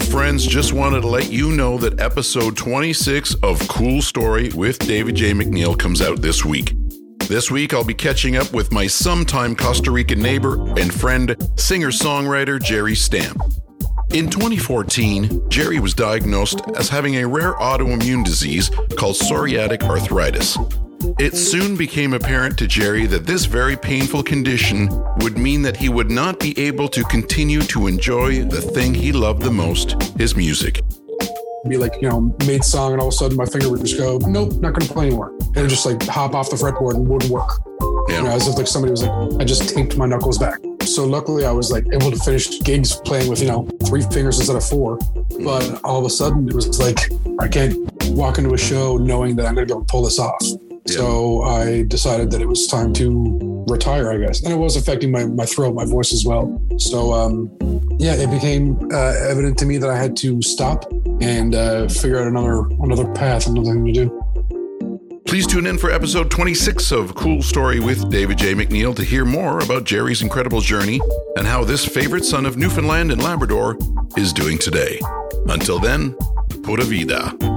friends, just wanted to let you know that episode 26 of Cool Story with David J. McNeil comes out this week. This week, I'll be catching up with my sometime Costa Rican neighbor and friend, singer songwriter Jerry Stamp. In 2014, Jerry was diagnosed as having a rare autoimmune disease called psoriatic arthritis. It soon became apparent to Jerry that this very painful condition would mean that he would not be able to continue to enjoy the thing he loved the most his music. Be like, you know, made song, and all of a sudden my finger would just go, nope, not going to play anymore. And it just like hop off the fretboard and wouldn't work. Yeah. You know, as if like somebody was like, I just taped my knuckles back. So luckily I was like able to finish gigs playing with, you know, three fingers instead of four. But all of a sudden it was like, I can't walk into a show knowing that I'm going to be able to pull this off. So I decided that it was time to retire, I guess. And it was affecting my, my throat, my voice as well. So, um, yeah, it became uh, evident to me that I had to stop and uh, figure out another another path, another thing to do. Please tune in for episode 26 of Cool Story with David J. McNeil to hear more about Jerry's incredible journey and how this favorite son of Newfoundland and Labrador is doing today. Until then, pura vida.